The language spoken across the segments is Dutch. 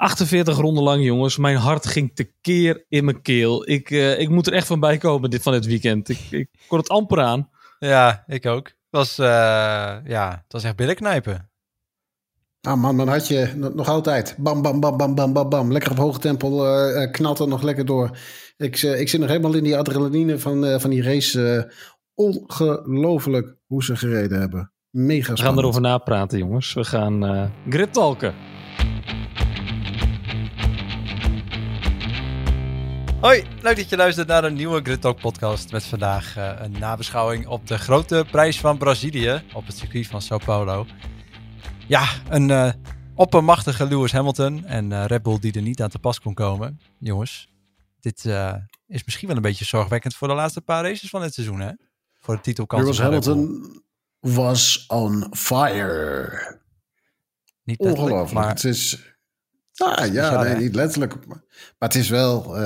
48 ronden lang, jongens. Mijn hart ging tekeer in mijn keel. Ik, uh, ik moet er echt van bij komen dit, van dit weekend. Ik, ik kon het amper aan. Ja, ik ook. Het was, uh, ja, het was echt billenknijpen. Ah man, dan had je nog altijd bam, bam, bam, bam, bam, bam, bam. Lekker op hoge tempo uh, knalt er nog lekker door. Ik, ik zit nog helemaal in die adrenaline van, van die race. ongelooflijk hoe ze gereden hebben. Mega spannend. We gaan erover napraten, jongens. We gaan uh, grid talken. Hoi, leuk dat je luistert naar een nieuwe Grid Talk podcast met vandaag uh, een nabeschouwing op de grote prijs van Brazilië op het circuit van Sao Paulo. Ja, een uh, oppermachtige Lewis Hamilton en uh, Red Bull die er niet aan te pas kon komen. Jongens, dit is misschien wel een beetje zorgwekkend voor de laatste paar races van dit seizoen, hè? Voor de titelkans. Lewis Hamilton was on fire. Niet Ongelooflijk. maar het is. Ah, ja, nee, niet letterlijk. Maar het is wel.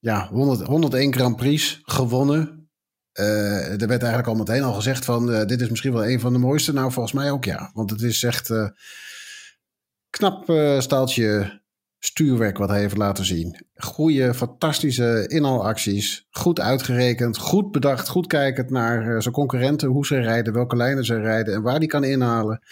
Ja, 100, 101 Grand Prix gewonnen. Uh, er werd eigenlijk al meteen al gezegd van. Uh, dit is misschien wel een van de mooiste. Nou, volgens mij ook ja. Want het is echt. knap staaltje stuurwerk wat hij heeft laten zien. Goede, fantastische inhaalacties. Goed uitgerekend, goed bedacht, goed kijkend naar zijn concurrenten. Hoe ze rijden, welke lijnen ze rijden en waar die kan inhalen.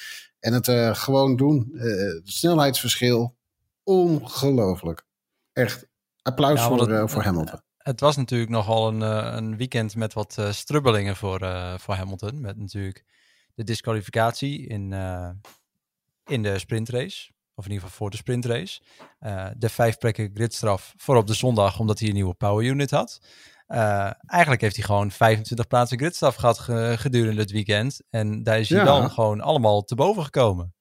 En het gewoon doen. Snelheidsverschil, ongelooflijk. Echt applaus ja, voor, het, voor Hamilton. Het was natuurlijk nogal een, een weekend met wat strubbelingen voor, voor Hamilton. Met natuurlijk de disqualificatie in, in de sprintrace. Of in ieder geval voor de sprintrace. Uh, de vijf plekken gridstraf voor op de zondag, omdat hij een nieuwe power unit had. Uh, eigenlijk heeft hij gewoon 25 plaatsen gridstraf gehad gedurende het weekend. En daar is hij ja. dan gewoon allemaal te boven gekomen.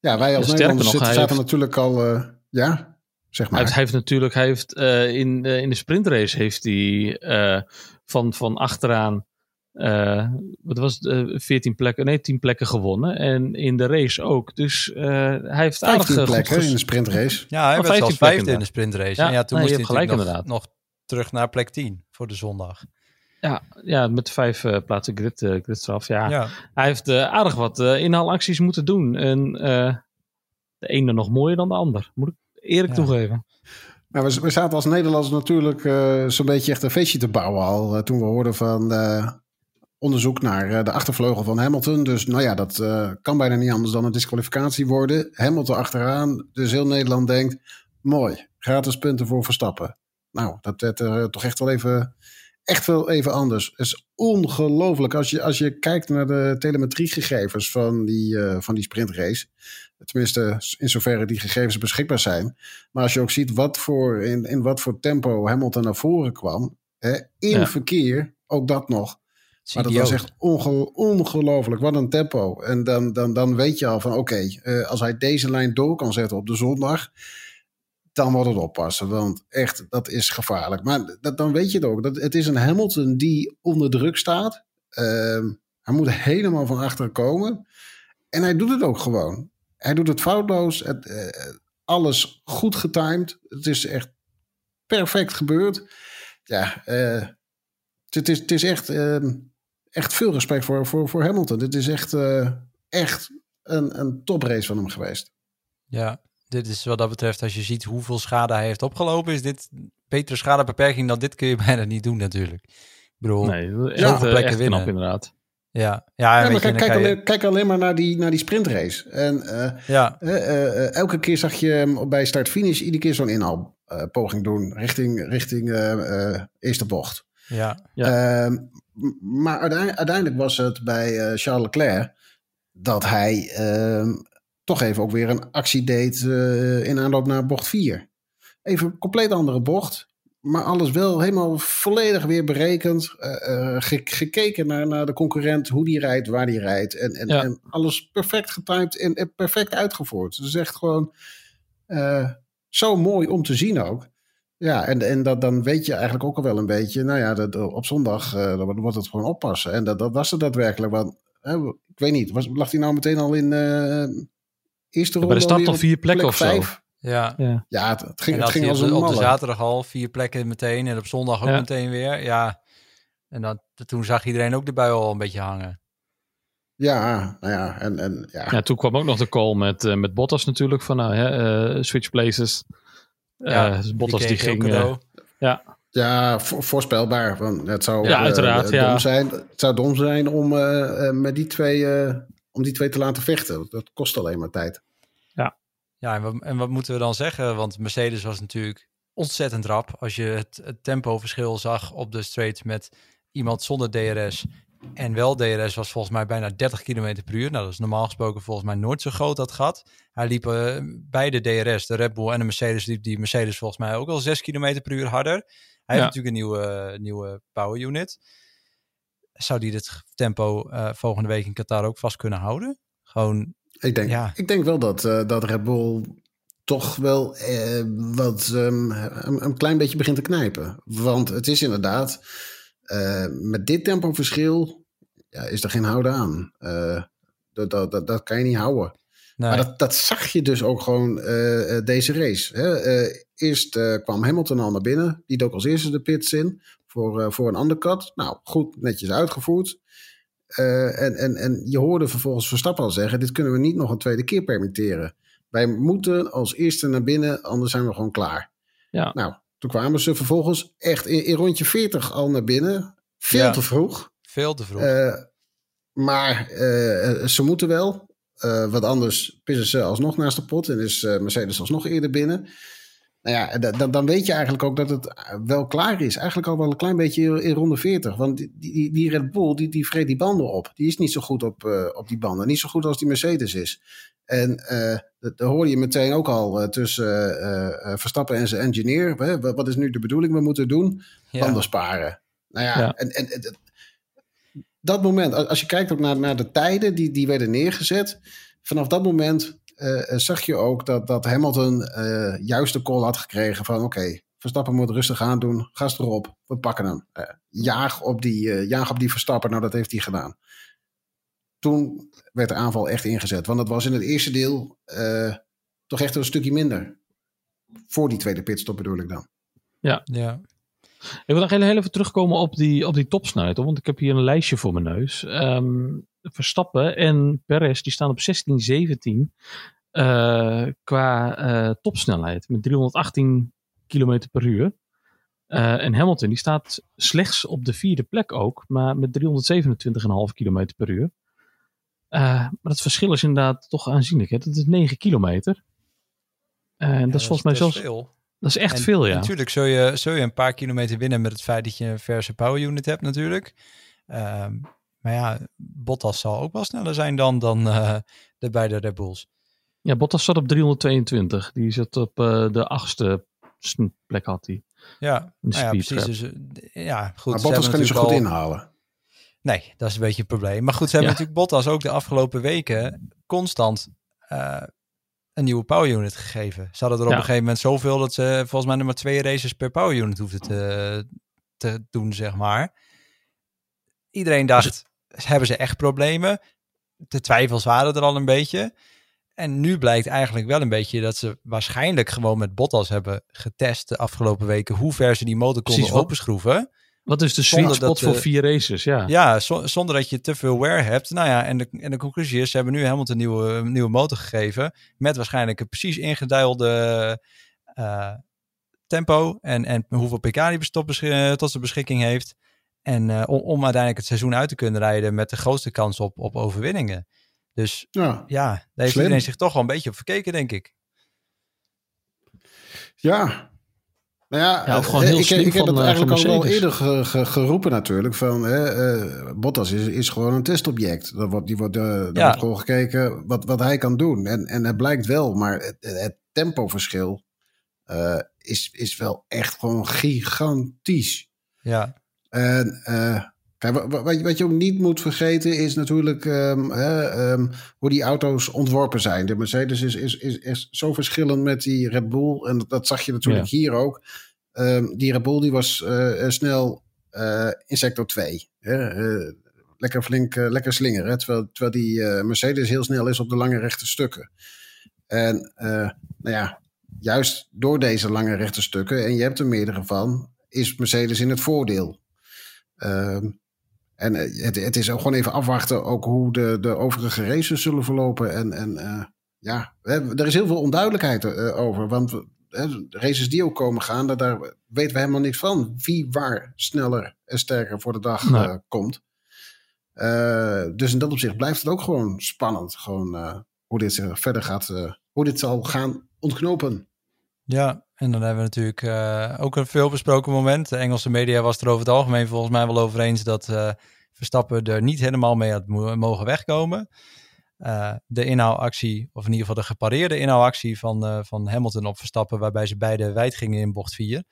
Ja, wij als Nederlanders zitten, zaten natuurlijk al... Uh, ja, zeg maar. Hij heeft, hij heeft natuurlijk... Hij heeft, in, in de sprintrace heeft hij van, van achteraan uh, wat was het, uh, 14 plekken, nee 10 plekken gewonnen. En in de race ook. Dus uh, hij heeft aardig 15 plekken in de sprintrace. Ja, hij oh, werd zelfs vijfde in de sprintrace. Ja, en ja toen nee, moest hij gelijk nog, inderdaad. nog terug naar plek 10 voor de zondag. Ja, ja met vijf uh, plaatsen grid, uh, gridstraf. Ja. ja. Hij heeft uh, aardig wat inhaalacties moeten doen. En de ene nog mooier dan de ander. Moet ik eerlijk ja. toegeven. Nou, we, we zaten als Nederlanders natuurlijk zo'n beetje echt een feestje te bouwen al. toen we hoorden van onderzoek naar uh, de achtervleugel van Hamilton. Dus nou ja, dat uh, kan bijna niet anders dan een disqualificatie worden. Hamilton achteraan. Dus heel Nederland denkt, mooi, gratis punten voor Verstappen. Nou, dat werd uh, toch echt wel even, echt wel even anders. Het is ongelooflijk als je, als je kijkt naar de telemetriegegevens van die, van die sprintrace. Tenminste, in zoverre die gegevens beschikbaar zijn. Maar als je ook ziet wat voor, in, in wat voor tempo Hamilton naar voren kwam. Hè, in ja. verkeer, ook dat nog. Maar dat was echt onge ongelooflijk. Wat een tempo. En dan, dan, dan weet je al van oké, okay, uh, als hij deze lijn door kan zetten op de zondag, dan wordt het oppassen. Want echt, dat is gevaarlijk. Maar dat, dan weet je het ook. Dat, het is een Hamilton die onder druk staat. Uh, hij moet helemaal van achter komen. En hij doet het ook gewoon. Hij doet het foutloos. Het, uh, alles goed getimed. Het is echt perfect gebeurd. Ja, het is, het is echt ehm, echt veel respect voor, voor, voor Hamilton. Dit is echt, uh, echt een, een toprace van hem geweest. Ja, dit is wat dat betreft, als je ziet hoeveel schade hij heeft opgelopen, is dit betere schadebeperking dan dit kun je bijna niet doen natuurlijk. Ik bedoel, nee, ja, plekken echt winnen. Knap, inderdaad. Ja, ja, ja maar kijk, kijk, alleen, kijk, alleen, maar naar die, naar die sprintrace. En uh, ja. Uh, uh, elke keer zag je hem bij start-finish iedere keer zo'n inhaalpoging doen richting, richting eerste bocht. Ja. ja. Ehm, maar uiteindelijk was het bij uh, Charles Leclerc dat hij uh, toch even ook weer een actie deed uh, in aanloop naar bocht 4. Even een compleet andere bocht. Maar alles wel helemaal volledig weer berekend. Uh, ge gekeken naar, naar de concurrent, hoe die rijdt, waar die rijdt. En, en, ja. en alles perfect getimed en, en, perfect uitgevoerd. Dus echt gewoon zo mooi om te zien ook. Ja, en, en dat, dan weet je eigenlijk ook al wel een beetje, nou ja, dat, op zondag dan wordt het gewoon oppassen. En dat, dat was het daadwerkelijk. Want, ik weet niet, was, lag hij nou meteen al in eerste ronde? Bij de start al vier plekken of vijf? zo. Ja, ja. ja het, het ging, het ging als een Op de zaterdag al vier plekken meteen en op zondag ook ja. meteen weer. Ja, en dan, toen zag iedereen ook de bui al een beetje hangen. Ja, nou ja, en, en ja. ja. Toen kwam ook nog de call met, uh, met Bottas natuurlijk van nou, hè, uh, switch places. Ja, dus Bottas die die ging. ja, Ja, vo- voorspelbaar. Want het zou Ja, eh, uiteraard, eh, ja. dom zijn. Het zou dom zijn om, eh, eh, met die twee, eh, om die twee te laten vechten. Dat kost alleen maar tijd. Ja, en wat, en wat moeten we dan zeggen? Want Mercedes was natuurlijk ontzettend rap. Als je het, het tempoverschil zag op de straight met iemand zonder DRS en wel DRS was volgens mij bijna 30 km per uur. Nou, dat is normaal gesproken volgens mij nooit zo groot dat gat. Hij liep eh, bij de DRS, de Red Bull en de Mercedes, liep die Mercedes volgens mij ook al 6 km per uur harder. Hij Ja. heeft natuurlijk een nieuwe, nieuwe power unit. Zou die dit tempo eh, volgende week in Qatar ook vast kunnen houden? Gewoon, Ik denk, Ja. ik denk wel dat, eh, dat Red Bull toch wel eh, wat, ehm, een, een klein beetje begint te knijpen. Want het is inderdaad, eh, met dit tempoverschil ja, is er geen houden aan. Dat, dat, dat, dat kan je niet houden. nee, Maar dat, dat zag je dus ook gewoon deze race. Hè? Eerst kwam Hamilton al naar binnen. Die dook als eerste de pits in voor, voor een undercut. Nou, goed, netjes uitgevoerd. Eh, en, en, en je hoorde vervolgens Verstappen al zeggen... dit kunnen we niet nog een tweede keer permitteren. Wij moeten als eerste naar binnen, anders zijn we gewoon klaar. Ja. Nou, toen kwamen ze vervolgens echt in, in rondje 40 al naar binnen. Veel Ja. te vroeg. veel te vroeg. Eh, maar eh, ze moeten wel. Eh, wat anders pissen ze alsnog naast de pot en is eh, Mercedes alsnog eerder binnen. Nou ja, da- da- dan weet je eigenlijk ook dat het wel klaar is. Eigenlijk al wel een klein beetje in, ronde 40. Want die, die, die Red Bull, die, die vreet die banden op. Die is niet zo goed op, eh, op die banden. Niet zo goed als die Mercedes is. En eh dat, dat hoorde je meteen ook al eh, tussen eh, eh, Verstappen en zijn engineer. Hè? Wat wat is nu de bedoeling? We moeten doen ja. banden sparen. Nou ja, Ja. En, en, en- dat moment, als als je kijkt ook naar, naar de tijden die, die werden neergezet, vanaf dat moment eh, eh, zag je ook dat, dat Hamilton eh, juist de call had gekregen van oké, Verstappen moet rustig aan doen, gas erop, we pakken hem. Eh, jaag, op die, eh, jaag op die Verstappen, nou dat heeft hij gedaan. Toen werd de aanval echt ingezet, want het was in het eerste deel eh, toch echt een stukje minder. Voor die tweede pitstop bedoel ik dan. ja. Ik wil nog heel, even terugkomen op die, op die topsnelheid. Want ik heb hier een lijstje voor mijn neus. Ehm, Verstappen en Perez die staan op 16, 17 eh, qua eh, topsnelheid. Met 318 km per uur. Eh, en Hamilton die staat slechts op de vierde plek ook. Maar met 327,5 km per uur. Maar het verschil is inderdaad toch aanzienlijk. Hè? Dat is 9 kilometer. En dat is volgens mij zelfs... veel. Dat is echt En veel, ja. Natuurlijk zul je, zul je een paar kilometer winnen met het feit dat je een verse power unit hebt natuurlijk. Ehm, maar ja, Bottas zal ook wel sneller zijn dan, dan eh, de beide Red Bulls. Ja, Bottas zat op 322. Die zat op eh, de achtste plek had hij. Ja, nou ja precies. Dus, eh, ja, goed. maar Bottas kan niet zo goed al- inhalen. Nee, dat is een beetje het probleem. Maar goed, ze hebben Ja. natuurlijk Bottas ook de afgelopen weken constant eh, een nieuwe power unit gegeven. Ze hadden er op een gegeven moment zoveel dat ze volgens mij nog maar twee races per power unit hoefden te, te doen, zeg maar. Iedereen dacht, hebben ze echt problemen? De twijfels waren er al een beetje. En nu blijkt eigenlijk wel een beetje dat ze waarschijnlijk gewoon met Bottas hebben getest de afgelopen weken hoe ver ze die motor konden Precies, openschroeven. Wat is de sweet spot dat, voor eh, vier races? Ja. Ja, zo- zonder dat je te veel wear hebt. Nou ja, en de, en de conclusie is, ze hebben nu helemaal een nieuwe, nieuwe motor gegeven. Met waarschijnlijk een precies ingeduilde eh, tempo. En, en hoeveel pk die tot, eh, tot zijn beschikking heeft. En eh, om, om uiteindelijk het seizoen uit te kunnen rijden met de grootste kans op, op overwinningen. Dus Ja, ja, daar heeft Slim. iedereen zich toch wel een beetje op verkeken, denk ik. Ja. Nou ja, Ja, of gewoon eh, heel ik, slim ik heb van, het eh, eigenlijk al wel eerder ge- ge- geroepen natuurlijk. Van, hè, eh, Bottas is, is gewoon een testobject. Dat wordt, die wordt, Ja. wordt gewoon gekeken wat, wat hij kan doen. En, en het blijkt wel, maar het, het tempoverschil eh, is, is wel echt gewoon gigantisch. Ja, En eh, kijk, wat, je- wat je ook niet moet vergeten is natuurlijk ehm, hè, ehm, hoe die auto's ontworpen zijn. De Mercedes is, is, is, is zo verschillend met die Red Bull. En dat, zag je natuurlijk hier ook. Ehm, die Red Bull die was eh, eh, snel eh, in sector 2. Hè? lekker flink, lekker slingeren. hè, Terwijl, terwijl die Mercedes heel snel is op de lange rechte stukken. En nou ja, juist door deze lange rechte stukken, en je hebt er meerdere van, is Mercedes in het voordeel. Ehm, en het, het is ook gewoon even afwachten ook hoe de, de overige races zullen verlopen. En, en ja, er is heel veel onduidelijkheid over. Want de races die ook komen gaan, daar, weten we helemaal niks van. Wie waar sneller en sterker voor de dag komt. dus in dat opzicht blijft het ook gewoon spannend. Gewoon hoe dit verder gaat, hoe dit zal gaan ontknopen. Ja, en dan hebben we natuurlijk uh, ook een veel besproken moment. De Engelse media was er over het algemeen volgens mij wel over eens dat uh, Verstappen er niet helemaal mee had mogen wegkomen. Uh, de inhaalactie, of in ieder geval de gepareerde inhaalactie van, van Hamilton op Verstappen, waarbij ze beide wijd gingen in bocht 4.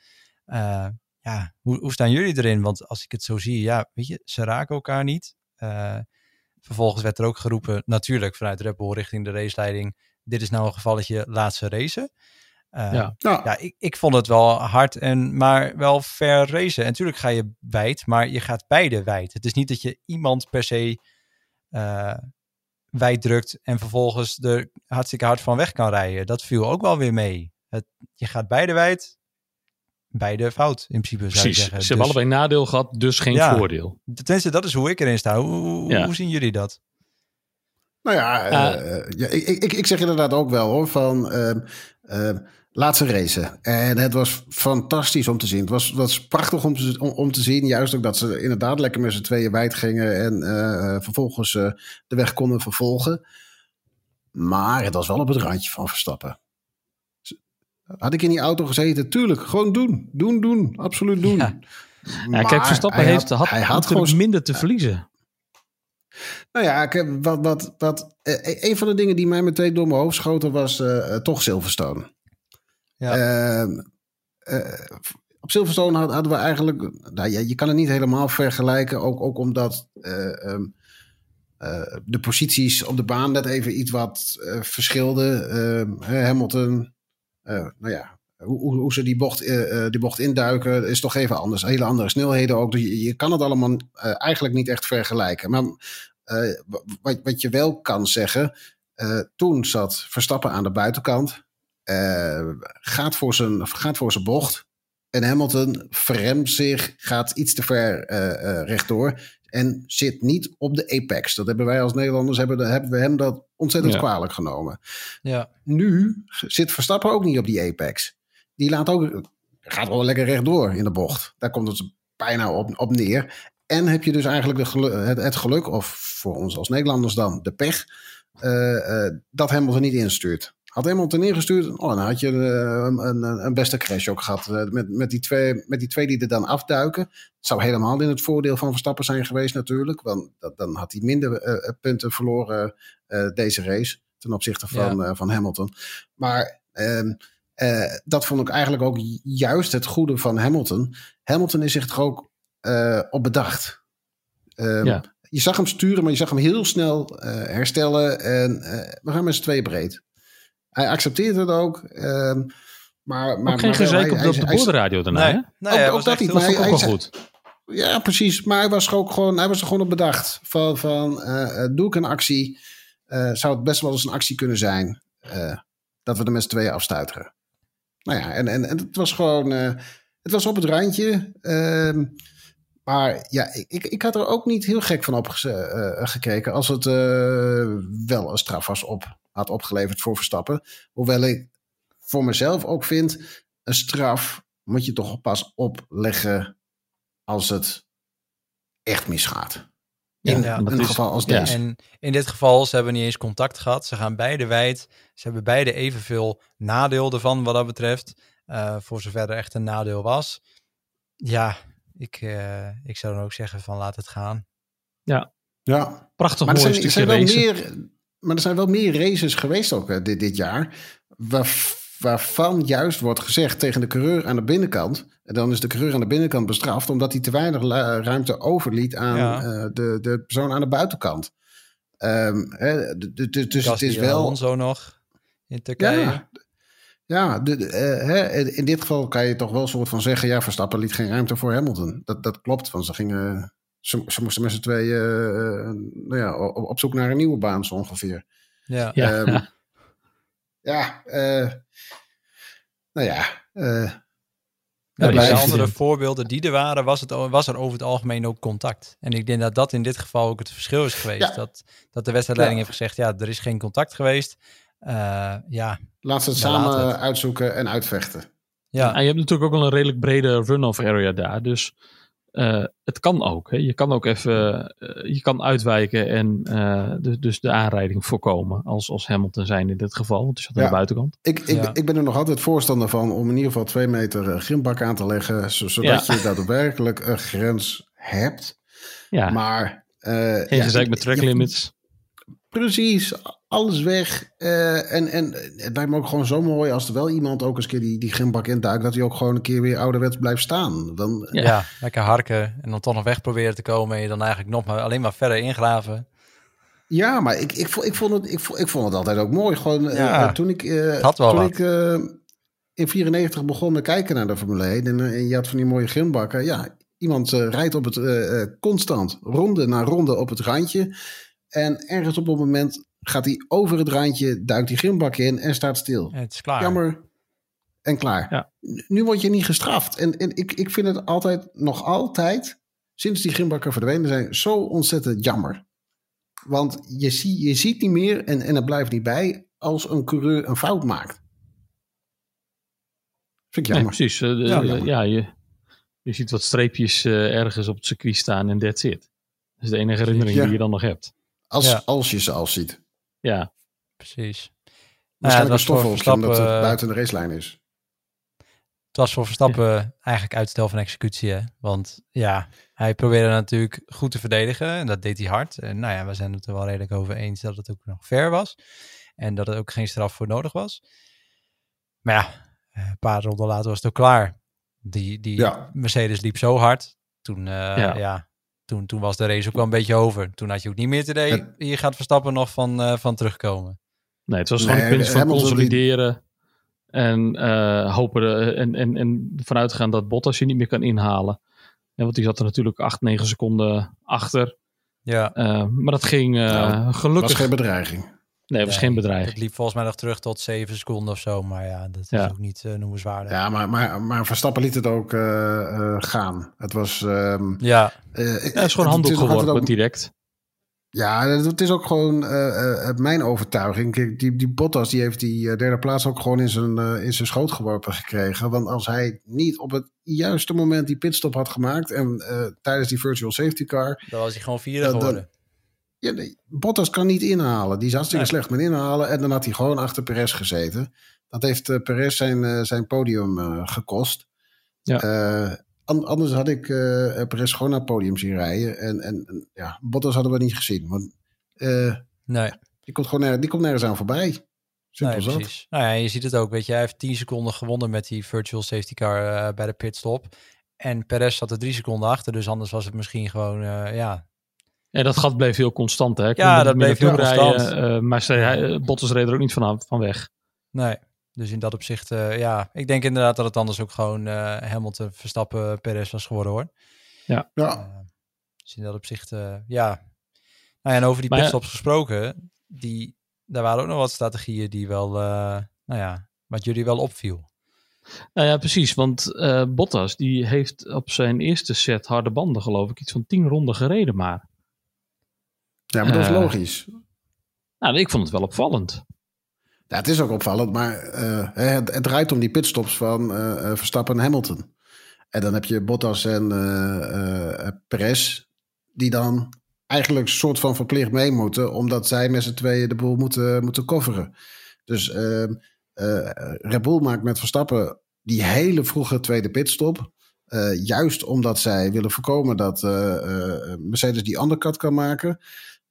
ja, hoe, hoe staan jullie erin? Want als ik het zo zie, ja, weet je, ze raken elkaar niet. vervolgens werd er ook geroepen, natuurlijk vanuit Red Bull richting de raceleiding, dit is nou een gevalletje laatste race. Uh, ja, ja ik, ik vond het wel hard, en, maar wel fair racen. En natuurlijk ga je wijd, maar je gaat beide wijd. Het is niet dat je iemand per se uh, wijd drukt en vervolgens er hartstikke hard van weg kan rijden. Dat viel ook wel weer mee. Het, je gaat beide wijd, beide fout in principe. Zou Precies, je zeggen. ze hebben dus, allebei nadeel gehad, dus geen ja, voordeel. Tenminste, dat is hoe ik erin sta. Hoe, ja. hoe zien jullie dat? Nou ja, uh, ja ik, ik, ik zeg inderdaad ook wel hoor, van... Uh, laatste race. En het was fantastisch om te zien. Het was, was prachtig om te, om, te zien. Juist ook dat ze inderdaad lekker met z'n tweeën wijd gingen. En uh, vervolgens uh, de weg konden vervolgen. Maar het was wel op het randje van Verstappen. Had ik in die auto gezeten? Tuurlijk, gewoon doen. Doen, doen. Absoluut doen. Ja. ja kijk, Verstappen heeft, had, hij had gewoon minder te verliezen. Nou ja, ik heb wat, wat, wat, uh, een van de dingen die mij meteen door mijn hoofd schoten was uh, toch Silverstone. Ehm, eh, op Silverstone hadden we eigenlijk, nou, je kan het niet helemaal vergelijken, ook, ook omdat eh, ehm, eh, de posities op de baan net even iets wat verschilden. Ehm, Hamilton, nou ja, hoe, hoe, ze die bocht, bocht induiken, is toch even anders. Hele andere snelheden ook. Dus je, je kan het allemaal eigenlijk niet echt vergelijken. Maar wat, wat je wel kan zeggen, toen zat Verstappen aan de buitenkant. Uh, gaat, voor zijn, gaat voor zijn bocht. En Hamilton verremt zich, gaat iets te ver uh, rechtdoor. En zit niet op de apex. Dat hebben wij als Nederlanders, hebben, hebben we hem dat ontzettend ja. kwalijk genomen. Ja. Nu zit Verstappen ook niet op die apex. Die laat ook, gaat wel lekker rechtdoor in de bocht. Daar komt het bijna op, op neer. En heb je dus eigenlijk de geluk, het, het, geluk, of voor ons als Nederlanders dan de pech, dat Hamilton niet instuurt. Had Hamilton ingestuurd, oh, dan had je uh, een, een, beste crash ook gehad. Uh, met, met, die twee, met die twee die er dan afduiken. Zou helemaal in het voordeel van Verstappen zijn geweest natuurlijk. Want dat, dan had hij minder uh, punten verloren deze race. Ten opzichte van, ja. van Hamilton. Maar ehm, dat vond ik eigenlijk ook juist het goede van Hamilton. Hamilton is zich er ook op bedacht. Um, ja. Je zag hem sturen, maar je zag hem heel snel herstellen. En we gaan met z'n tweeën breed. Hij accepteert het ook. Um, maar, maar, ook geen gezeik op de, de boordradio daarna, nee, nee, ook, ook dat niet. Maar hij, hij, goed. Ja, precies. Maar hij was, ook gewoon, hij was er gewoon op bedacht. Van, van uh, doe ik een actie, uh, zou het best wel eens een actie kunnen zijn. Uh, dat we er met z'n tweeën afstuiteren. Nou ja, en, en, en het was gewoon... het was op het randje. Ehm, maar ja, ik, ik had er ook niet heel gek van op gekeken... als het wel een straf was op had opgeleverd voor Verstappen. Hoewel ik voor mezelf ook vind, een straf moet je toch pas opleggen als het echt misgaat. In ja, een geval als deze. En in dit geval, ze hebben niet eens contact gehad. Ze gaan beide wijd. Ze hebben beide evenveel nadeel ervan wat dat betreft. Uh, voor zover er echt een nadeel was. Ja, ik, uh, ik zou dan ook zeggen van laat het gaan. Ja, ja. prachtig maar mooi stukje race. Meer, maar er zijn wel meer races geweest ook dit, dit jaar. Waar, waarvan juist wordt gezegd tegen de coureur aan de binnenkant. En dan is de coureur aan de binnenkant bestraft. omdat hij te weinig ruimte overliet aan uh, de, de persoon aan de buitenkant. Um, hè, dus het is wel. zo nog in Turkije. Ja, ja de, de, uh, hè, in dit geval kan je toch wel een soort van zeggen: ja, Verstappen liet geen ruimte voor Hamilton. Dat, dat klopt, want ze gingen ze, ze moesten met z'n tweeën uh, nou ja, op, op, zoek naar een nieuwe baan zo ongeveer. Ja, ja. Um, ja uh, nou ja. Uh, bij de andere voorbeelden die er waren, was, het, was er over het algemeen ook contact. En ik denk dat dat in dit geval ook het verschil is geweest. Ja. Dat, dat de wedstrijdleiding Ja. heeft gezegd, ja, er is geen contact geweest. Eh, ja, Laat ze het laat samen het. uitzoeken en uitvechten. ja, En je hebt natuurlijk ook wel een redelijk brede run-off area daar. Dus eh, het kan ook. Hè. Je kan ook even eh, je kan uitwijken en eh, dus, dus de aanrijding voorkomen. Als, als Hamilton zijn in dit geval. Want die zat aan de buitenkant. Ik, ik, Ja. ik ben er nog altijd voorstander van om in ieder geval twee meter grimbak aan te leggen. zo- zodat Ja. je daadwerkelijk een grens hebt. Ja, Maar. eh, geen ja, gezeik je- met track limits. Precies, alles weg. Eh, en, en het lijkt me ook gewoon zo mooi als er wel iemand ook eens een keer die, die grimbak induikt. Dat hij ook gewoon een keer weer ouderwets blijft staan. Dan, Ja. ja. lekker harken en dan toch nog weg proberen te komen. En je dan eigenlijk nog maar alleen maar verder ingraven. Ja, maar ik, ik, vond, ik, vond het, ik, vond, ik vond het altijd ook mooi. Gewoon, eh, Ja, eh, toen ik, eh, had wel toen wat. ik eh, in 94 begon te kijken naar de Formule 1 en, en je had van die mooie grimbakken. Ja, iemand rijdt op het eh, eh, constant ronde na ronde op het randje. En ergens op een moment gaat hij over het randje, duikt die grimbak in en staat stil. Het is klaar. Jammer. En klaar. Ja. Nu word je niet gestraft. En, en ik, ik vind het altijd, nog altijd, sinds die grimbakken verdwenen zijn, zo ontzettend jammer. Want je, zie, je ziet niet meer, en, en het blijft niet bij, als een coureur een fout maakt. Vind ik Nee, jammer. precies. Eh, de- Ja, jammer. ja, je, je ziet wat streepjes eh, ergens op het circuit staan en that's it. Dat is de enige herinnering Ja. die je dan nog hebt. Als, ja. als je ze al ziet. Ja, Precies. Waarschijnlijk het een stoffel, omdat het buiten de racelijn is. Het was voor Verstappen eigenlijk uitstel van executie. Hè? Want ja, hij probeerde natuurlijk goed te verdedigen. En dat deed hij hard. En nou ja, we zijn het er wel redelijk over eens dat het ook nog fair was. En dat er ook geen straf voor nodig was. Maar ja, een paar ronden later was het ook klaar. Die, die Ja. Mercedes liep zo hard. Toen, eh, Ja. ja. Toen, toen was de race ook wel een beetje over. Toen had je ook niet meer het idee, hier gaat Verstappen nog van, eh, van terugkomen. nee, het was Nee, gewoon een kwestie van die- consolideren. En eh, hopen er- en, en, en vanuit gaan dat Bottas je niet meer kan inhalen. Ja, want die zat er natuurlijk 8, 9 seconden achter. Ja, Eh, maar dat ging eh, Nou, gelukkig. was geen bedreiging. Nee, het was Nee, geen bedreiging. Het liep volgens mij nog terug tot 7 seconden of zo. Maar ja, dat is Ja. ook niet uh, noemenswaardig. Ja, maar, maar, maar Verstappen liet het ook eh, eh, gaan. Het was... ehm, Ja, eh, Ja, het is gewoon altijd geworpen, ook- direct. Ja, het is ook gewoon eh, eh, mijn overtuiging. Kijk, die, die Bottas die heeft die derde plaats ook gewoon in zijn, in zijn schoot geworpen gekregen. Want als hij niet op het juiste moment die pitstop had gemaakt... en eh, tijdens die virtual safety car... dan was hij gewoon vierde geworden. Ja, nee, Bottas kan niet inhalen. Die is hartstikke Nee. slecht met inhalen. En dan had hij gewoon achter Perez gezeten. Dat heeft eh, Perez zijn, eh, zijn podium eh, gekost. Ja. An- anders had ik Perez gewoon naar het podium zien rijden. En, en, ja, Bottas hadden we niet gezien. Want Nee, die, komt gewoon die komt nergens aan voorbij. Simpel nee precies. Nou ja, je ziet het ook. Weet je, hij heeft 10 seconden gewonnen met die virtual safety car bij de pitstop. En Perez zat er drie seconden achter. Dus anders was het misschien gewoon, ja... En dat gat bleef heel constant. Hè? Kon Ja, dat bleef heel constant. eh, maar ze, hij, Bottas reed er ook niet van, van weg. Nee. Dus in dat opzicht, eh, ja. Ik denk inderdaad dat het anders ook gewoon eh, Hamilton, Verstappen, Perez was geworden hoor. Ja, Eh, dus in dat opzicht, eh, ja. Nou ja, en over die Maar ja- pitstops gesproken, die, daar waren ook nog wat strategieën die wel, eh, nou ja, wat jullie wel opviel. Nou ja, precies. Want eh, Bottas die heeft op zijn eerste set harde banden, geloof ik, iets van 10 ronden gereden maar. Ja maar dat is Eh, logisch. Nou, ik vond het wel opvallend. Ja, het is ook opvallend, maar eh, het, het draait om die pitstops van eh, Verstappen en Hamilton. En dan heb je Bottas en Perez, die dan eigenlijk soort van verplicht mee moeten, omdat zij met z'n tweeën de boel moeten, moeten coveren. Dus eh, Red Bull maakt met Verstappen die hele vroege tweede pitstop. juist omdat zij willen voorkomen dat Mercedes die undercut kan maken.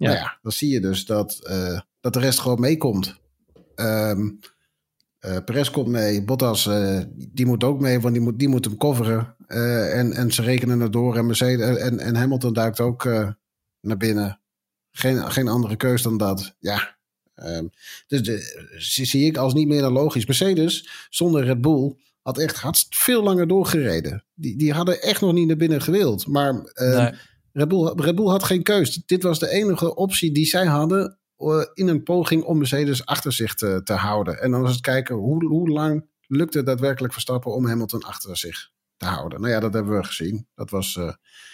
Ja. Nou ja, dan zie je dus dat, eh, dat de rest gewoon meekomt. Eh, Perez komt mee, Bottas eh, die moet ook mee, want die moet, die moet hem coveren. En, en ze rekenen het door en, Mercedes, en, en Hamilton duikt ook naar binnen. Geen, geen andere keus dan dat. Ja. Ehm, dus de, zie, zie ik als niet meer dan logisch. Mercedes zonder Red Bull had echt had veel langer doorgereden. Die, die hadden echt nog niet naar binnen gewild. Maar ehm, Nee. Red, Bull, Red Bull had geen keus. Dit was de enige optie die zij hadden eh, in een poging om Mercedes achter zich te, te houden. En dan was het kijken hoe, hoe lang lukt het daadwerkelijk Verstappen om Hamilton achter zich te houden. Nou ja, dat hebben we gezien. Dat was, uh,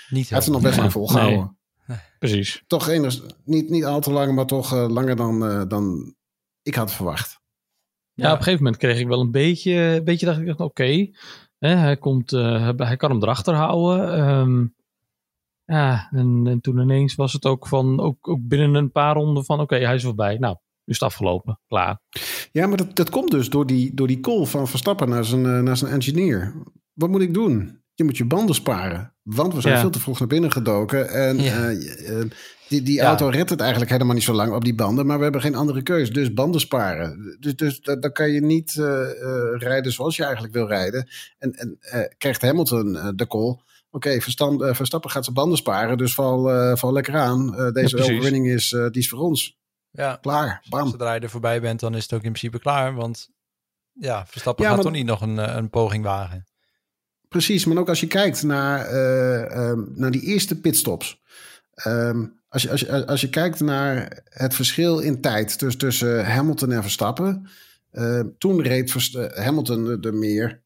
niet hij heeft nog best lang volgehouden. Nee. Precies. Toch enigszins, niet, niet al te lang, maar toch uh, langer dan, dan ik had verwacht. Ja, ja, op een gegeven moment kreeg ik wel een beetje, een beetje dacht ik, oké, okay, hij, komt, uh, hij kan hem erachter houden. Um, ja, en, en, toen ineens was het ook van, ook, ook binnen een paar ronden van, oké, okay, hij is voorbij. Nou, nu is het afgelopen, klaar. Ja, maar dat, dat komt dus door die, door die call van Verstappen naar zijn, uh, naar zijn engineer. Wat moet ik doen? Je moet je banden sparen. Want we zijn ja. veel te vroeg naar binnen gedoken. En ja. uh, die, die ja. auto redt het eigenlijk helemaal niet zo lang op die banden. Maar we hebben geen andere keus. Dus banden sparen. Dus, dus dan kan je niet uh, rijden zoals je eigenlijk wil rijden. En, en krijgt Hamilton de call. Oké, okay, Verstappen gaat zijn banden sparen. Dus val, val lekker aan. deze overwinning is, die is voor ons. Ja, klaar. Bam. Zodra je er voorbij bent, dan is het ook in principe klaar. Want ja, Verstappen ja, gaat maar... toch niet nog een, een poging wagen. Precies, maar ook als je kijkt naar, um, naar die eerste pitstops. Um, als, je, als, je, als je kijkt naar het verschil in tijd tussen, tussen Hamilton en Verstappen. Uh, toen reed Verst Hamilton er meer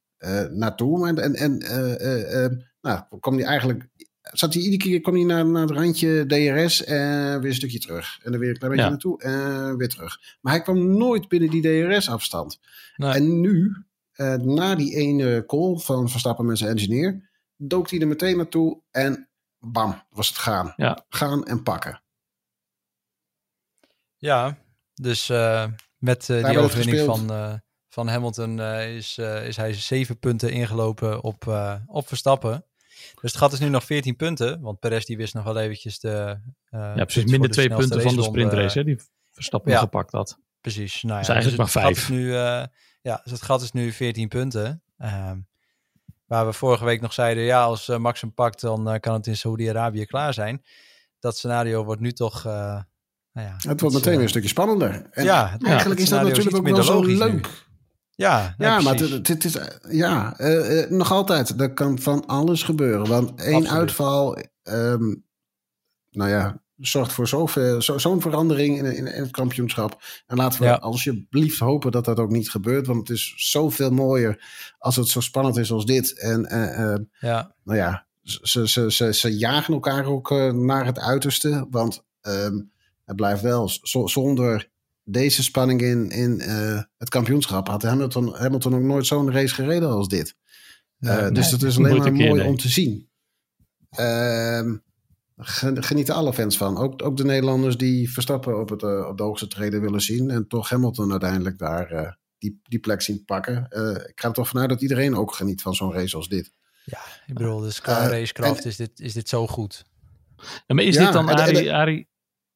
naartoe. En, en, en nou, kwam hij eigenlijk zat hij iedere keer kwam hij naar, naar het randje DRS en weer een stukje terug. En dan weer een klein beetje ja. naartoe en weer terug. Maar hij kwam nooit binnen die DRS-afstand. Nee. En nu, uh, na die ene call van Verstappen met zijn engineer, dook hij er meteen naartoe en bam, was het gaan. Ja. Gaan en pakken. Ja, dus uh, met uh, die overwinning van, van Hamilton is, is hij zeven punten ingelopen op, op Verstappen. Dus het gaat dus nu nog 14 punten. Want Perez die wist nog wel eventjes de... Uh, ja, precies. Minder twee punten van de sprintrace, hè, die Verstappen ja, gepakt had. Precies. Nou ja, dus eigenlijk dus maar vijf. Nu, uh, ja, dus het gat is nu 14 punten. Uh, waar we vorige week nog zeiden, ja, als uh, Max hem pakt, dan uh, kan het in Saoedi-Arabië klaar zijn. Dat scenario wordt nu toch... nou ja, het wordt meteen weer een stukje spannender. En ja, eigenlijk is dat natuurlijk ook wel zo leuk. Ja, ja maar het, het is ja, uh, uh, nog altijd. Er kan van alles gebeuren. Want één Absoluut. uitval, um, nou ja, zorgt voor zo, zo'n verandering in, in, in, het kampioenschap. En laten we ja. alsjeblieft hopen dat dat ook niet gebeurt. Want het is zoveel mooier als het zo spannend is als dit. En uh, ja. nou ja, ze, ze, ze, ze jagen elkaar ook naar het uiterste. Want um, het blijft wel zonder deze spanning in, in uh, het kampioenschap had Hamilton, Hamilton ook nooit zo'n race gereden als dit. Uh, nee, dus dat is alleen maar mooi nee. om te zien. Uh, genieten alle fans van. Ook, ook de Nederlanders die Verstappen op, het, uh, op de hoogste treden willen zien. En toch Hamilton uiteindelijk daar die, die plek zien pakken. ik ga er toch vanuit dat iedereen ook geniet van zo'n race als dit. Ja, ik bedoel, dus qua racecraft is, dit, is dit zo goed. Ja, maar is ja, dit dan, Arie,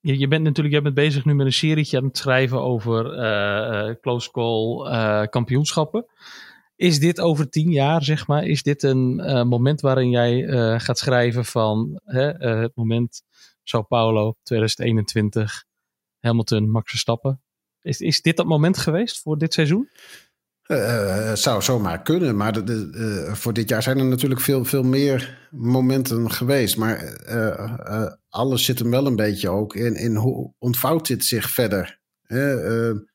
je, je bent natuurlijk je bent bezig nu met een serietje aan het schrijven over uh, uh, close call uh, kampioenschappen. Is dit over tien jaar, zeg maar, is dit een moment waarin jij gaat schrijven van het moment Sao Paulo 2021, Hamilton, Max Verstappen? Is, is dit dat moment geweest voor dit seizoen? Uh, zou zomaar kunnen, maar de, uh, voor dit jaar zijn er natuurlijk veel, veel meer momenten geweest. Maar alles zit hem wel een beetje ook in, in hoe ontvouwt dit zich verder. we,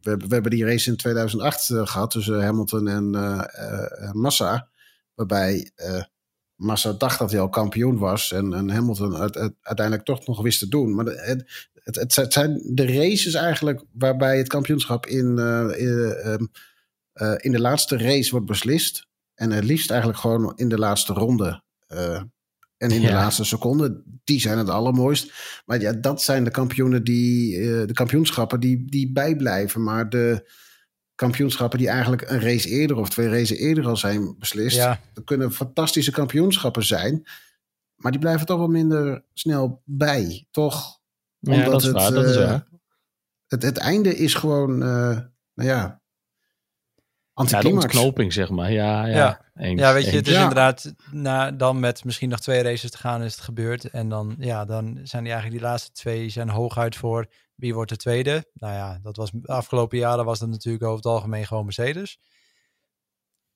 we, hebben die race in 2008 gehad tussen Hamilton en Massa, waarbij Massa dacht dat hij al kampioen was en, en Hamilton het, het, uiteindelijk toch nog wist te doen. Maar het, het, het, zijn de races eigenlijk waarbij het kampioenschap in... in uh, in de laatste race wordt beslist. En het liefst eigenlijk gewoon in de laatste ronde. Uh, en in ja. de laatste seconde. Die zijn het allermooist. Maar ja, dat zijn de kampioenen die. Uh, de kampioenschappen die, die bijblijven. Maar de kampioenschappen die eigenlijk een race eerder of twee races eerder al zijn beslist. Ja. Dat kunnen fantastische kampioenschappen zijn. Maar die blijven toch wel minder snel bij. Toch? Omdat ja, dat is het, waar, dat is waar. Het, het einde is gewoon. nou ja, ja, de ontknoping, zeg maar. Ja, ja, ja. Eens, ja weet je, eens. het is ja. inderdaad, na, dan met misschien nog twee races te gaan is het gebeurd. En dan, ja, dan zijn die eigenlijk die laatste twee zijn hooguit voor wie wordt de tweede. Nou ja, dat was de afgelopen jaren was dat natuurlijk over het algemeen gewoon Mercedes.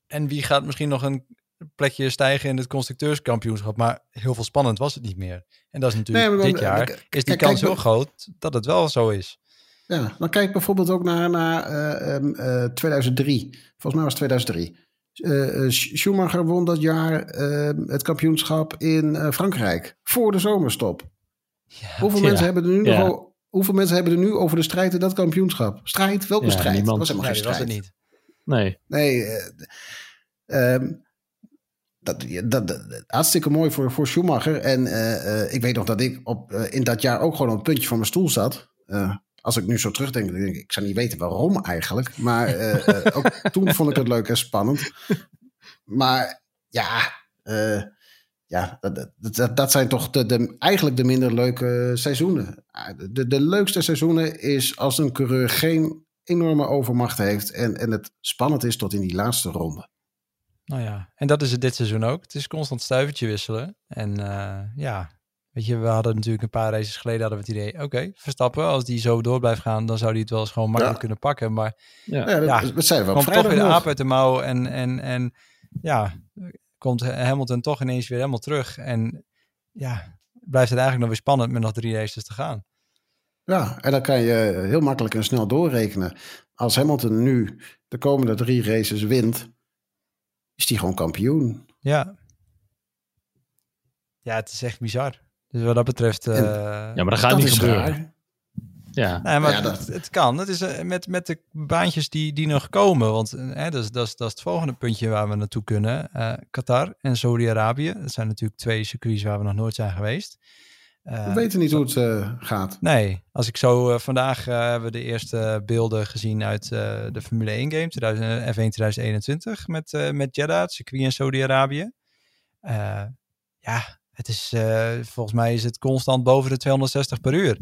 En wie gaat misschien nog een plekje stijgen in het constructeurskampioenschap. Maar heel veel spannend was het niet meer. En dat is natuurlijk nee, dan, dit jaar, is die kijk, kans heel groot dat het wel zo is. Ja, dan kijk bijvoorbeeld ook naar, naar uh, uh, 2003. Volgens mij was het 2003. Uh, Schumacher won dat jaar het kampioenschap in Frankrijk. Voor de zomerstop. Ja, hoeveel, mensen hebben er nu nog, hoeveel mensen hebben er nu over de strijd in dat kampioenschap? Strijd? Welke strijd? Niemand. was helemaal geen strijd. Was het niet. Nee. Nee. Um, dat, dat, dat, hartstikke mooi voor, voor Schumacher. En uh, ik weet nog dat ik op, uh, in dat jaar ook gewoon op een puntje van mijn stoel zat. Als ik nu zo terugdenk, denk ik, ik zou niet weten waarom eigenlijk. Maar ook toen vond ik het leuk en spannend. Maar ja, ja dat, dat, dat, zijn toch de, de, eigenlijk de minder leuke seizoenen. De, de leukste seizoenen is als een coureur geen enorme overmacht heeft en, en het spannend is tot in die laatste ronde. Nou ja, en dat is het dit seizoen ook. Het is constant stuivertje wisselen. En uh, ja, weet je, we hadden natuurlijk een paar races geleden hadden we het idee, oké, Verstappen, als die zo door blijft gaan, dan zou die het wel eens gewoon makkelijk kunnen pakken. Maar ja, ja, dat, zijn we komt toch weer de aap uit de mouw en, en, en ja, komt Hamilton toch ineens weer helemaal terug. En ja, blijft het eigenlijk nog weer spannend met nog drie races te gaan. Ja, en dan kan je heel makkelijk en snel doorrekenen. Als Hamilton nu de komende drie races wint, is die gewoon kampioen. Ja. Ja, het is echt bizar. Dus wat dat betreft... Uh, ja, maar dat gaat niet gebeuren. Ja, nee, maar ja, het, kan. Het is uh, met, met de baantjes die, die nog komen. Want uh, dat, is, dat, is, dat is het volgende puntje waar we naartoe kunnen. Qatar en Saudi-Arabië. Dat zijn natuurlijk twee circuits waar we nog nooit zijn geweest. Uh, we weten niet hoe het uh, gaat. Nee, als ik zo uh, vandaag hebben we de eerste beelden gezien uit de Formule 1 game 2000, F1 2021 met, met Jeddah, het circuit in Saudi-Arabië. ja, het is, volgens mij is het constant boven de 260 per uur.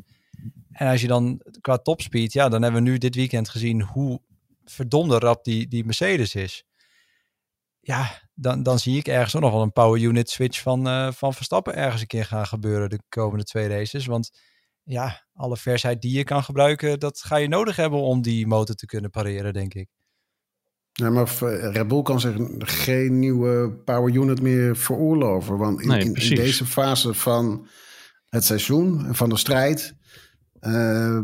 En als je dan qua topspeed, ja, dan hebben we nu dit weekend gezien hoe verdomde rap die, die Mercedes is. Ja, dan, dan zie ik ergens nog wel een power unit switch van, uh, van Verstappen ergens een keer gaan gebeuren de komende twee races. Want ja, alle versheid die je kan gebruiken, dat ga je nodig hebben om die motor te kunnen pareren, denk ik. Ja, maar Red Bull kan zich geen nieuwe power unit meer veroorloven. Want in, in, deze fase van het seizoen, van de strijd, uh,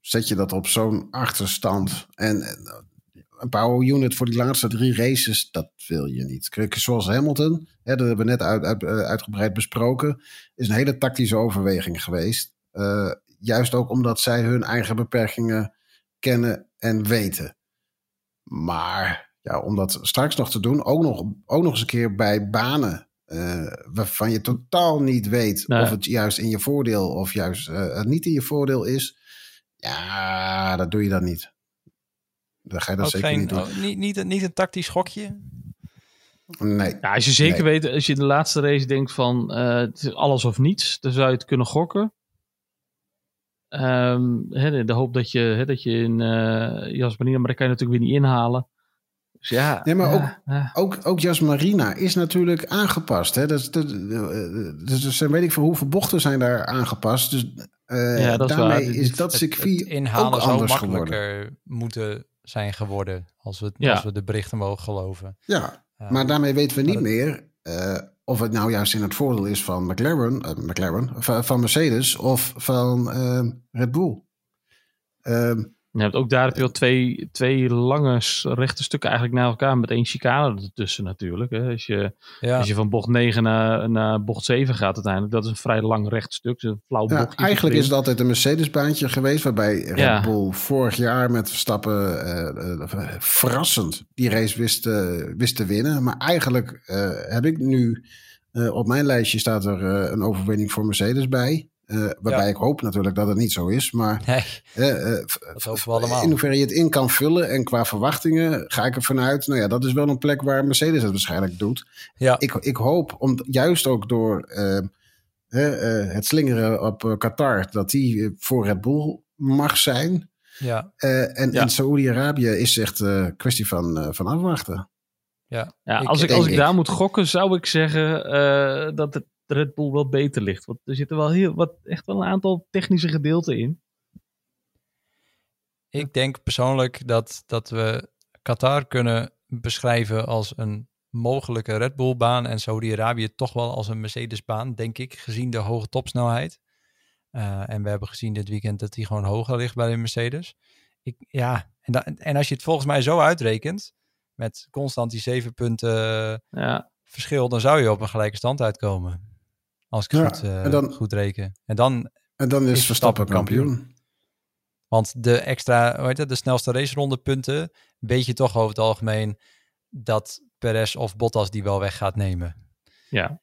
zet je dat op zo'n achterstand. En een power unit voor die laatste drie races, dat wil je niet. Zoals Hamilton, hè, dat hebben we net uit, uit, eh, uitgebreid besproken, is een hele tactische overweging geweest. Uh, juist ook omdat zij hun eigen beperkingen kennen en weten. Maar ja, om dat straks nog te doen, ook nog, ook nog eens een keer bij banen uh, waarvan je totaal niet weet of het juist in je voordeel of juist uh, niet in je voordeel is. Ja, dat doe je dan niet. Dan ga je dat zeker niet doen. Oh, niet, niet, niet een tactisch gokje? Nee. Ja, als je zeker weet, als je de laatste race denkt van uh, het is alles of niets, dan zou je het kunnen gokken. Um, hè, de hoop dat je, hè, dat je in uh, Jasmarina, maar dat kan je natuurlijk weer niet inhalen. Dus ja, nee, maar ook, ook, ook Jasmarina is natuurlijk aangepast. Hè? Dat, dat, dus, dus weet ik veel hoeveel bochten zijn daar aangepast. Dus uh, ja, dat daarmee is, is dat circuit het, het inhalen ook anders makkelijker geworden. moeten zijn geworden. Als we, ja. als we de berichten mogen geloven. Ja, uh, maar daarmee weten we niet meer uh, of het nou juist in het voordeel is van McLaren, uh, McLaren van Mercedes of van Red Bull. Ehm, je hebt ook daar heb je al twee, twee lange rechte stukken eigenlijk naar elkaar met één chicane ertussen natuurlijk. Hè. Als, je, als je van bocht 9 naar, naar bocht 7 gaat uiteindelijk, dat is een vrij lang recht stuk. Een flauw ja, eigenlijk is het altijd een Mercedes-baantje geweest, waarbij Red Bull vorig jaar met Verstappen uh, uh, verrassend die race wist, wist te winnen. Maar eigenlijk heb ik nu, op mijn lijstje staat er een overwinning voor Mercedes bij. Uh, waarbij ik hoop natuurlijk dat het niet zo is. Maar nee, uh, uh, in hoeverre je het in kan vullen en qua verwachtingen ga ik ervan uit. Nou ja, dat is wel een plek waar Mercedes het waarschijnlijk doet. Ja. Ik, ik hoop, om, juist ook door ehm, het slingeren op Qatar, dat die voor Red Bull mag zijn. Ja. en in Saoedi-Arabië is echt een kwestie van, van afwachten. Ja, ja als ik, als ik daar moet gokken, zou ik zeggen dat het Red Bull wel beter ligt. Want er zitten wel heel, wat, echt wel een aantal technische gedeelten in. Ik denk persoonlijk dat, dat we Qatar kunnen beschrijven als een mogelijke Red Bull baan en Saudi-Arabië toch wel als een Mercedes baan, denk ik, gezien de hoge topsnelheid. Uh, en we hebben gezien dit weekend dat die gewoon hoger ligt bij de Mercedes. Ik, ja, en, da, en als je het volgens mij zo uitrekent, met constant die zeven punten Ja, verschil, dan zou je op een gelijke stand uitkomen. Als ik Ja, goed, eh, en dan- goed reken. En dan, En dan is, Is Verstappen kampioen. want de extra, hoe heet het, de snelste raceronde punten, weet je toch over het algemeen dat Perez of Bottas die wel weg gaat nemen. ja.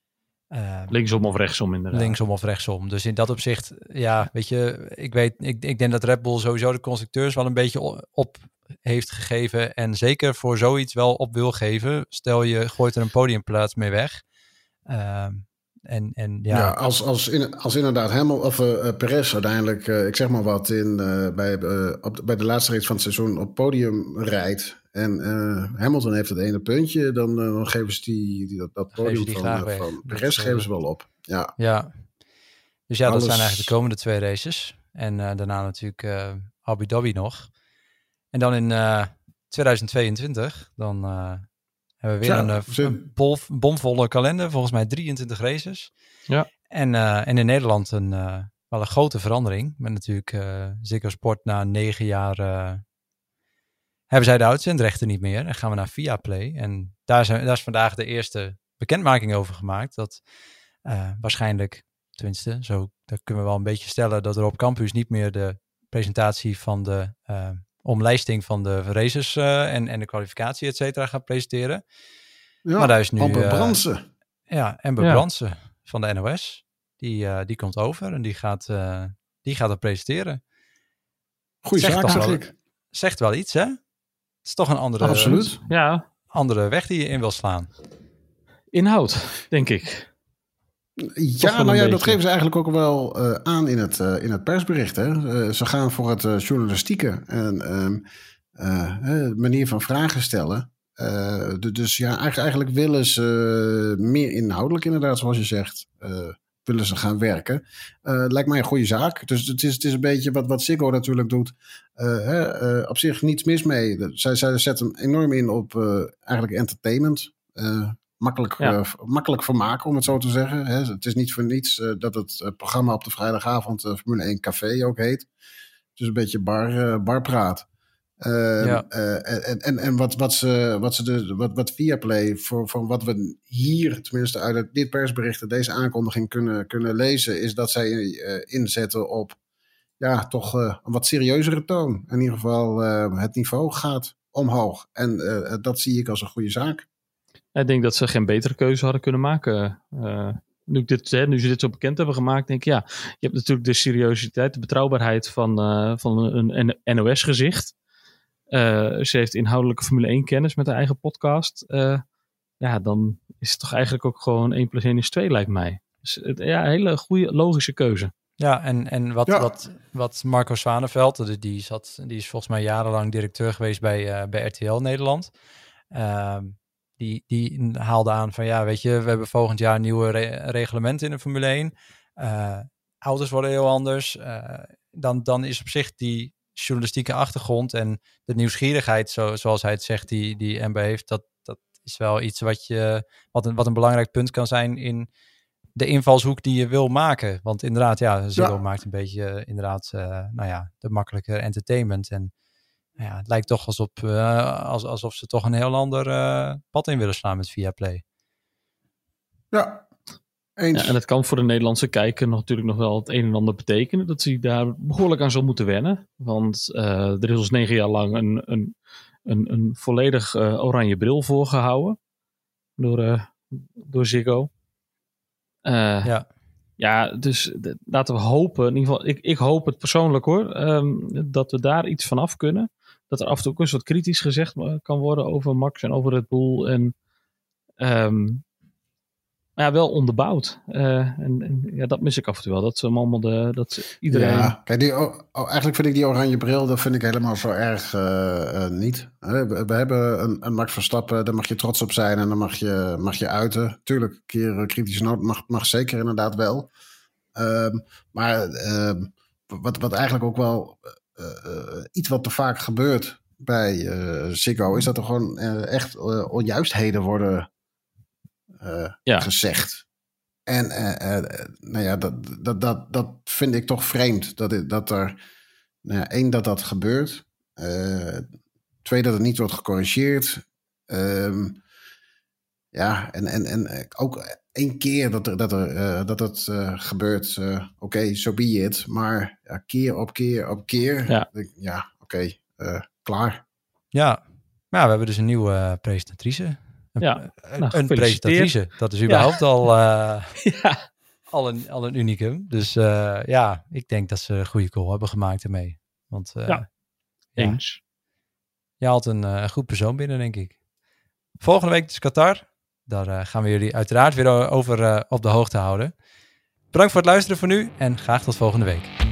Eh, linksom of rechtsom inderdaad. linksom of rechtsom. Dus in dat opzicht, ja, weet je, ik weet, ik, ik denk dat Red Bull sowieso de constructeurs wel een beetje op heeft gegeven en zeker voor zoiets wel op wil geven. Stel je gooit er een podiumplaats mee weg. Ehm, en, en ja, Ja, als, als, in, als inderdaad Hamel, of, eh, eh, Perez uiteindelijk, eh, ik zeg maar wat, in, bij, op, de- bij de laatste race van het seizoen op podium rijdt. En Hamilton heeft het ene puntje, dan, dan geven ze die, die, dat, podium die van, van Perez geven ze wel op. Ja, ja. Dus ja, dat zijn eigenlijk de komende twee races. En daarna natuurlijk Abu Dhabi nog. En dan in eh, 2022, dan hebben we weer Ja, een, eh, een bol- bomvolle kalender. Volgens mij 23 races. Ja. En, eh, en in Nederland een, eh, wel een grote verandering. Met natuurlijk eh Ziggo Sport na negen jaar eh, hebben zij de uitzendrechten niet meer. En gaan we naar Viaplay. En daar, zijn, daar is vandaag de eerste bekendmaking over gemaakt. Dat eh, waarschijnlijk, tenminste, zo dat kunnen we wel een beetje stellen, dat er op campus niet meer de presentatie van de eh, omlijsting van de races eh, en, en de kwalificatie, et cetera, gaat presenteren. ja maar daar is nu, Amper eh, Brandsen. Ja, Amber Ja. Van de NOS. Die, eh, die komt over en die gaat, eh, die gaat het presenteren. Goeie zegt zaak, zeg ik. Zegt wel iets, hè? Het is toch een andere, Absoluut. Ja, andere weg die je in wil slaan. inhoud, denk ik. Ja, nou ja, dat geven ze eigenlijk ook wel eh, aan in het, eh, in het persbericht. Hè. Eh, ze gaan voor het journalistieke en ehm, eh, eh, manier van vragen stellen. Du- dus ja, eigenlijk, eigenlijk willen ze meer inhoudelijk inderdaad, zoals je zegt, willen ze gaan werken. Lijkt mij een goede zaak. Dus het is, het is een beetje wat, wat Ziggo natuurlijk doet. Hè, op zich niets mis mee. Zij, zij zetten enorm in op eigenlijk entertainment. Makkelijk, Ja. eh, makkelijk vermaken, om het zo te zeggen. Hè. Het is niet voor niets eh, dat het eh, programma op de vrijdagavond Formule 1 Café ook heet. Het is een beetje bar, barpraat. Ehm, Ja. eh, en en, en wat, wat, ze, wat, ze de, wat, wat Viaplay, voor, voor wat we hier, tenminste uit het- dit persbericht, en deze aankondiging kunnen, kunnen lezen, is dat zij inzetten op ja, toch een wat serieuzere toon. In ieder geval, het niveau gaat omhoog. En dat zie ik als een goede zaak. Ik denk dat ze geen betere keuze hadden kunnen maken. Eh, nu, ik dit, hè, nu ze dit zo bekend hebben gemaakt, denk ik ja. Je hebt natuurlijk de seriositeit, de betrouwbaarheid van, eh, van een, een NOS-gezicht. ze heeft inhoudelijke Formule 1 kennis met haar eigen podcast. Eh, ja, dan is het toch eigenlijk ook gewoon 1 plus 1 is 2, lijkt mij. Dus, ja, een hele goede, logische keuze. Ja, en, en wat, Ja. wat, wat Marco Zwaneveld, die, die, zat, die is volgens mij jarenlang directeur geweest bij, eh, bij RTL Nederland. Ehm, die, die haalde aan van ja, weet je, we hebben volgend jaar nieuwe re- reglementen in de Formule 1. Eh, auto's worden heel anders. Eh, dan, dan is op zich die journalistieke achtergrond en de nieuwsgierigheid, zo, zoals hij het zegt, die, die MB heeft, dat, dat is wel iets wat, je, wat, een, wat een belangrijk punt kan zijn in de invalshoek die je wil maken. Want inderdaad, ja, Ziggo Ja. maakt een beetje eh, inderdaad, nou ja, de makkelijke entertainment. En ja, het lijkt toch alsof, eh, als, alsof ze toch een heel ander eh, pad in willen slaan met Viaplay. Ja, eens. Ja, en het kan voor de Nederlandse kijker nog, natuurlijk nog wel het een en ander betekenen. Dat hij daar behoorlijk aan zal moeten wennen. Want eh, er is ons negen jaar lang een, een, een, een volledig eh, oranje bril voorgehouden. Door, eh, door Ziggo. Eh, Ja. ja, dus de- laten we hopen, in ieder geval, ik, ik hoop het persoonlijk hoor, ehm, dat we daar iets van af kunnen. Dat er af en toe ook eens wat kritisch gezegd kan worden over Max en over Red Bull. En ehm, ja, wel onderbouwd. Eh, en, ja, dat mis ik af en toe wel. Dat ze allemaal dat iedereen. Ja, kijk, oh, eigenlijk vind ik die oranje bril, dat vind ik helemaal zo erg eh, eh, niet. We, we hebben een, een Max Verstappen, daar mag je trots op zijn en dan mag je, mag je uiten. Tuurlijk, een keer kritische noot mag, mag zeker inderdaad wel. Ehm, maar ehm, wat, wat eigenlijk ook wel iets wat te vaak gebeurt bij eh Ziggo, is dat er gewoon eh, echt eh, onjuistheden worden eh, Ja. gezegd. En eh, eh, nou ja, dat, dat, dat, dat vind ik toch vreemd. Dat, dat er, nou ja, één, dat dat gebeurt. Eh, twee, dat het niet wordt gecorrigeerd. Ehm, ja, en, en, en ook één keer dat er, dat, er, uh, dat het uh, gebeurt, uh, oké, okay, so be it. Maar ja, keer op keer op keer, ja, ja oké, okay, klaar. Ja, maar we hebben dus een nieuwe presentatrice. Een, ja, een, nou, een presentatrice. Dat is überhaupt ja. al, ja. al, een, al een unicum. Dus ja, ik denk dat ze een goede call hebben gemaakt ermee. Want ja, eens. Je haalt een uh, goed persoon binnen, denk ik. Volgende week is Qatar. Daar uh, gaan we jullie uiteraard weer over uh, op de hoogte houden. Bedankt voor het luisteren voor nu en graag tot volgende week.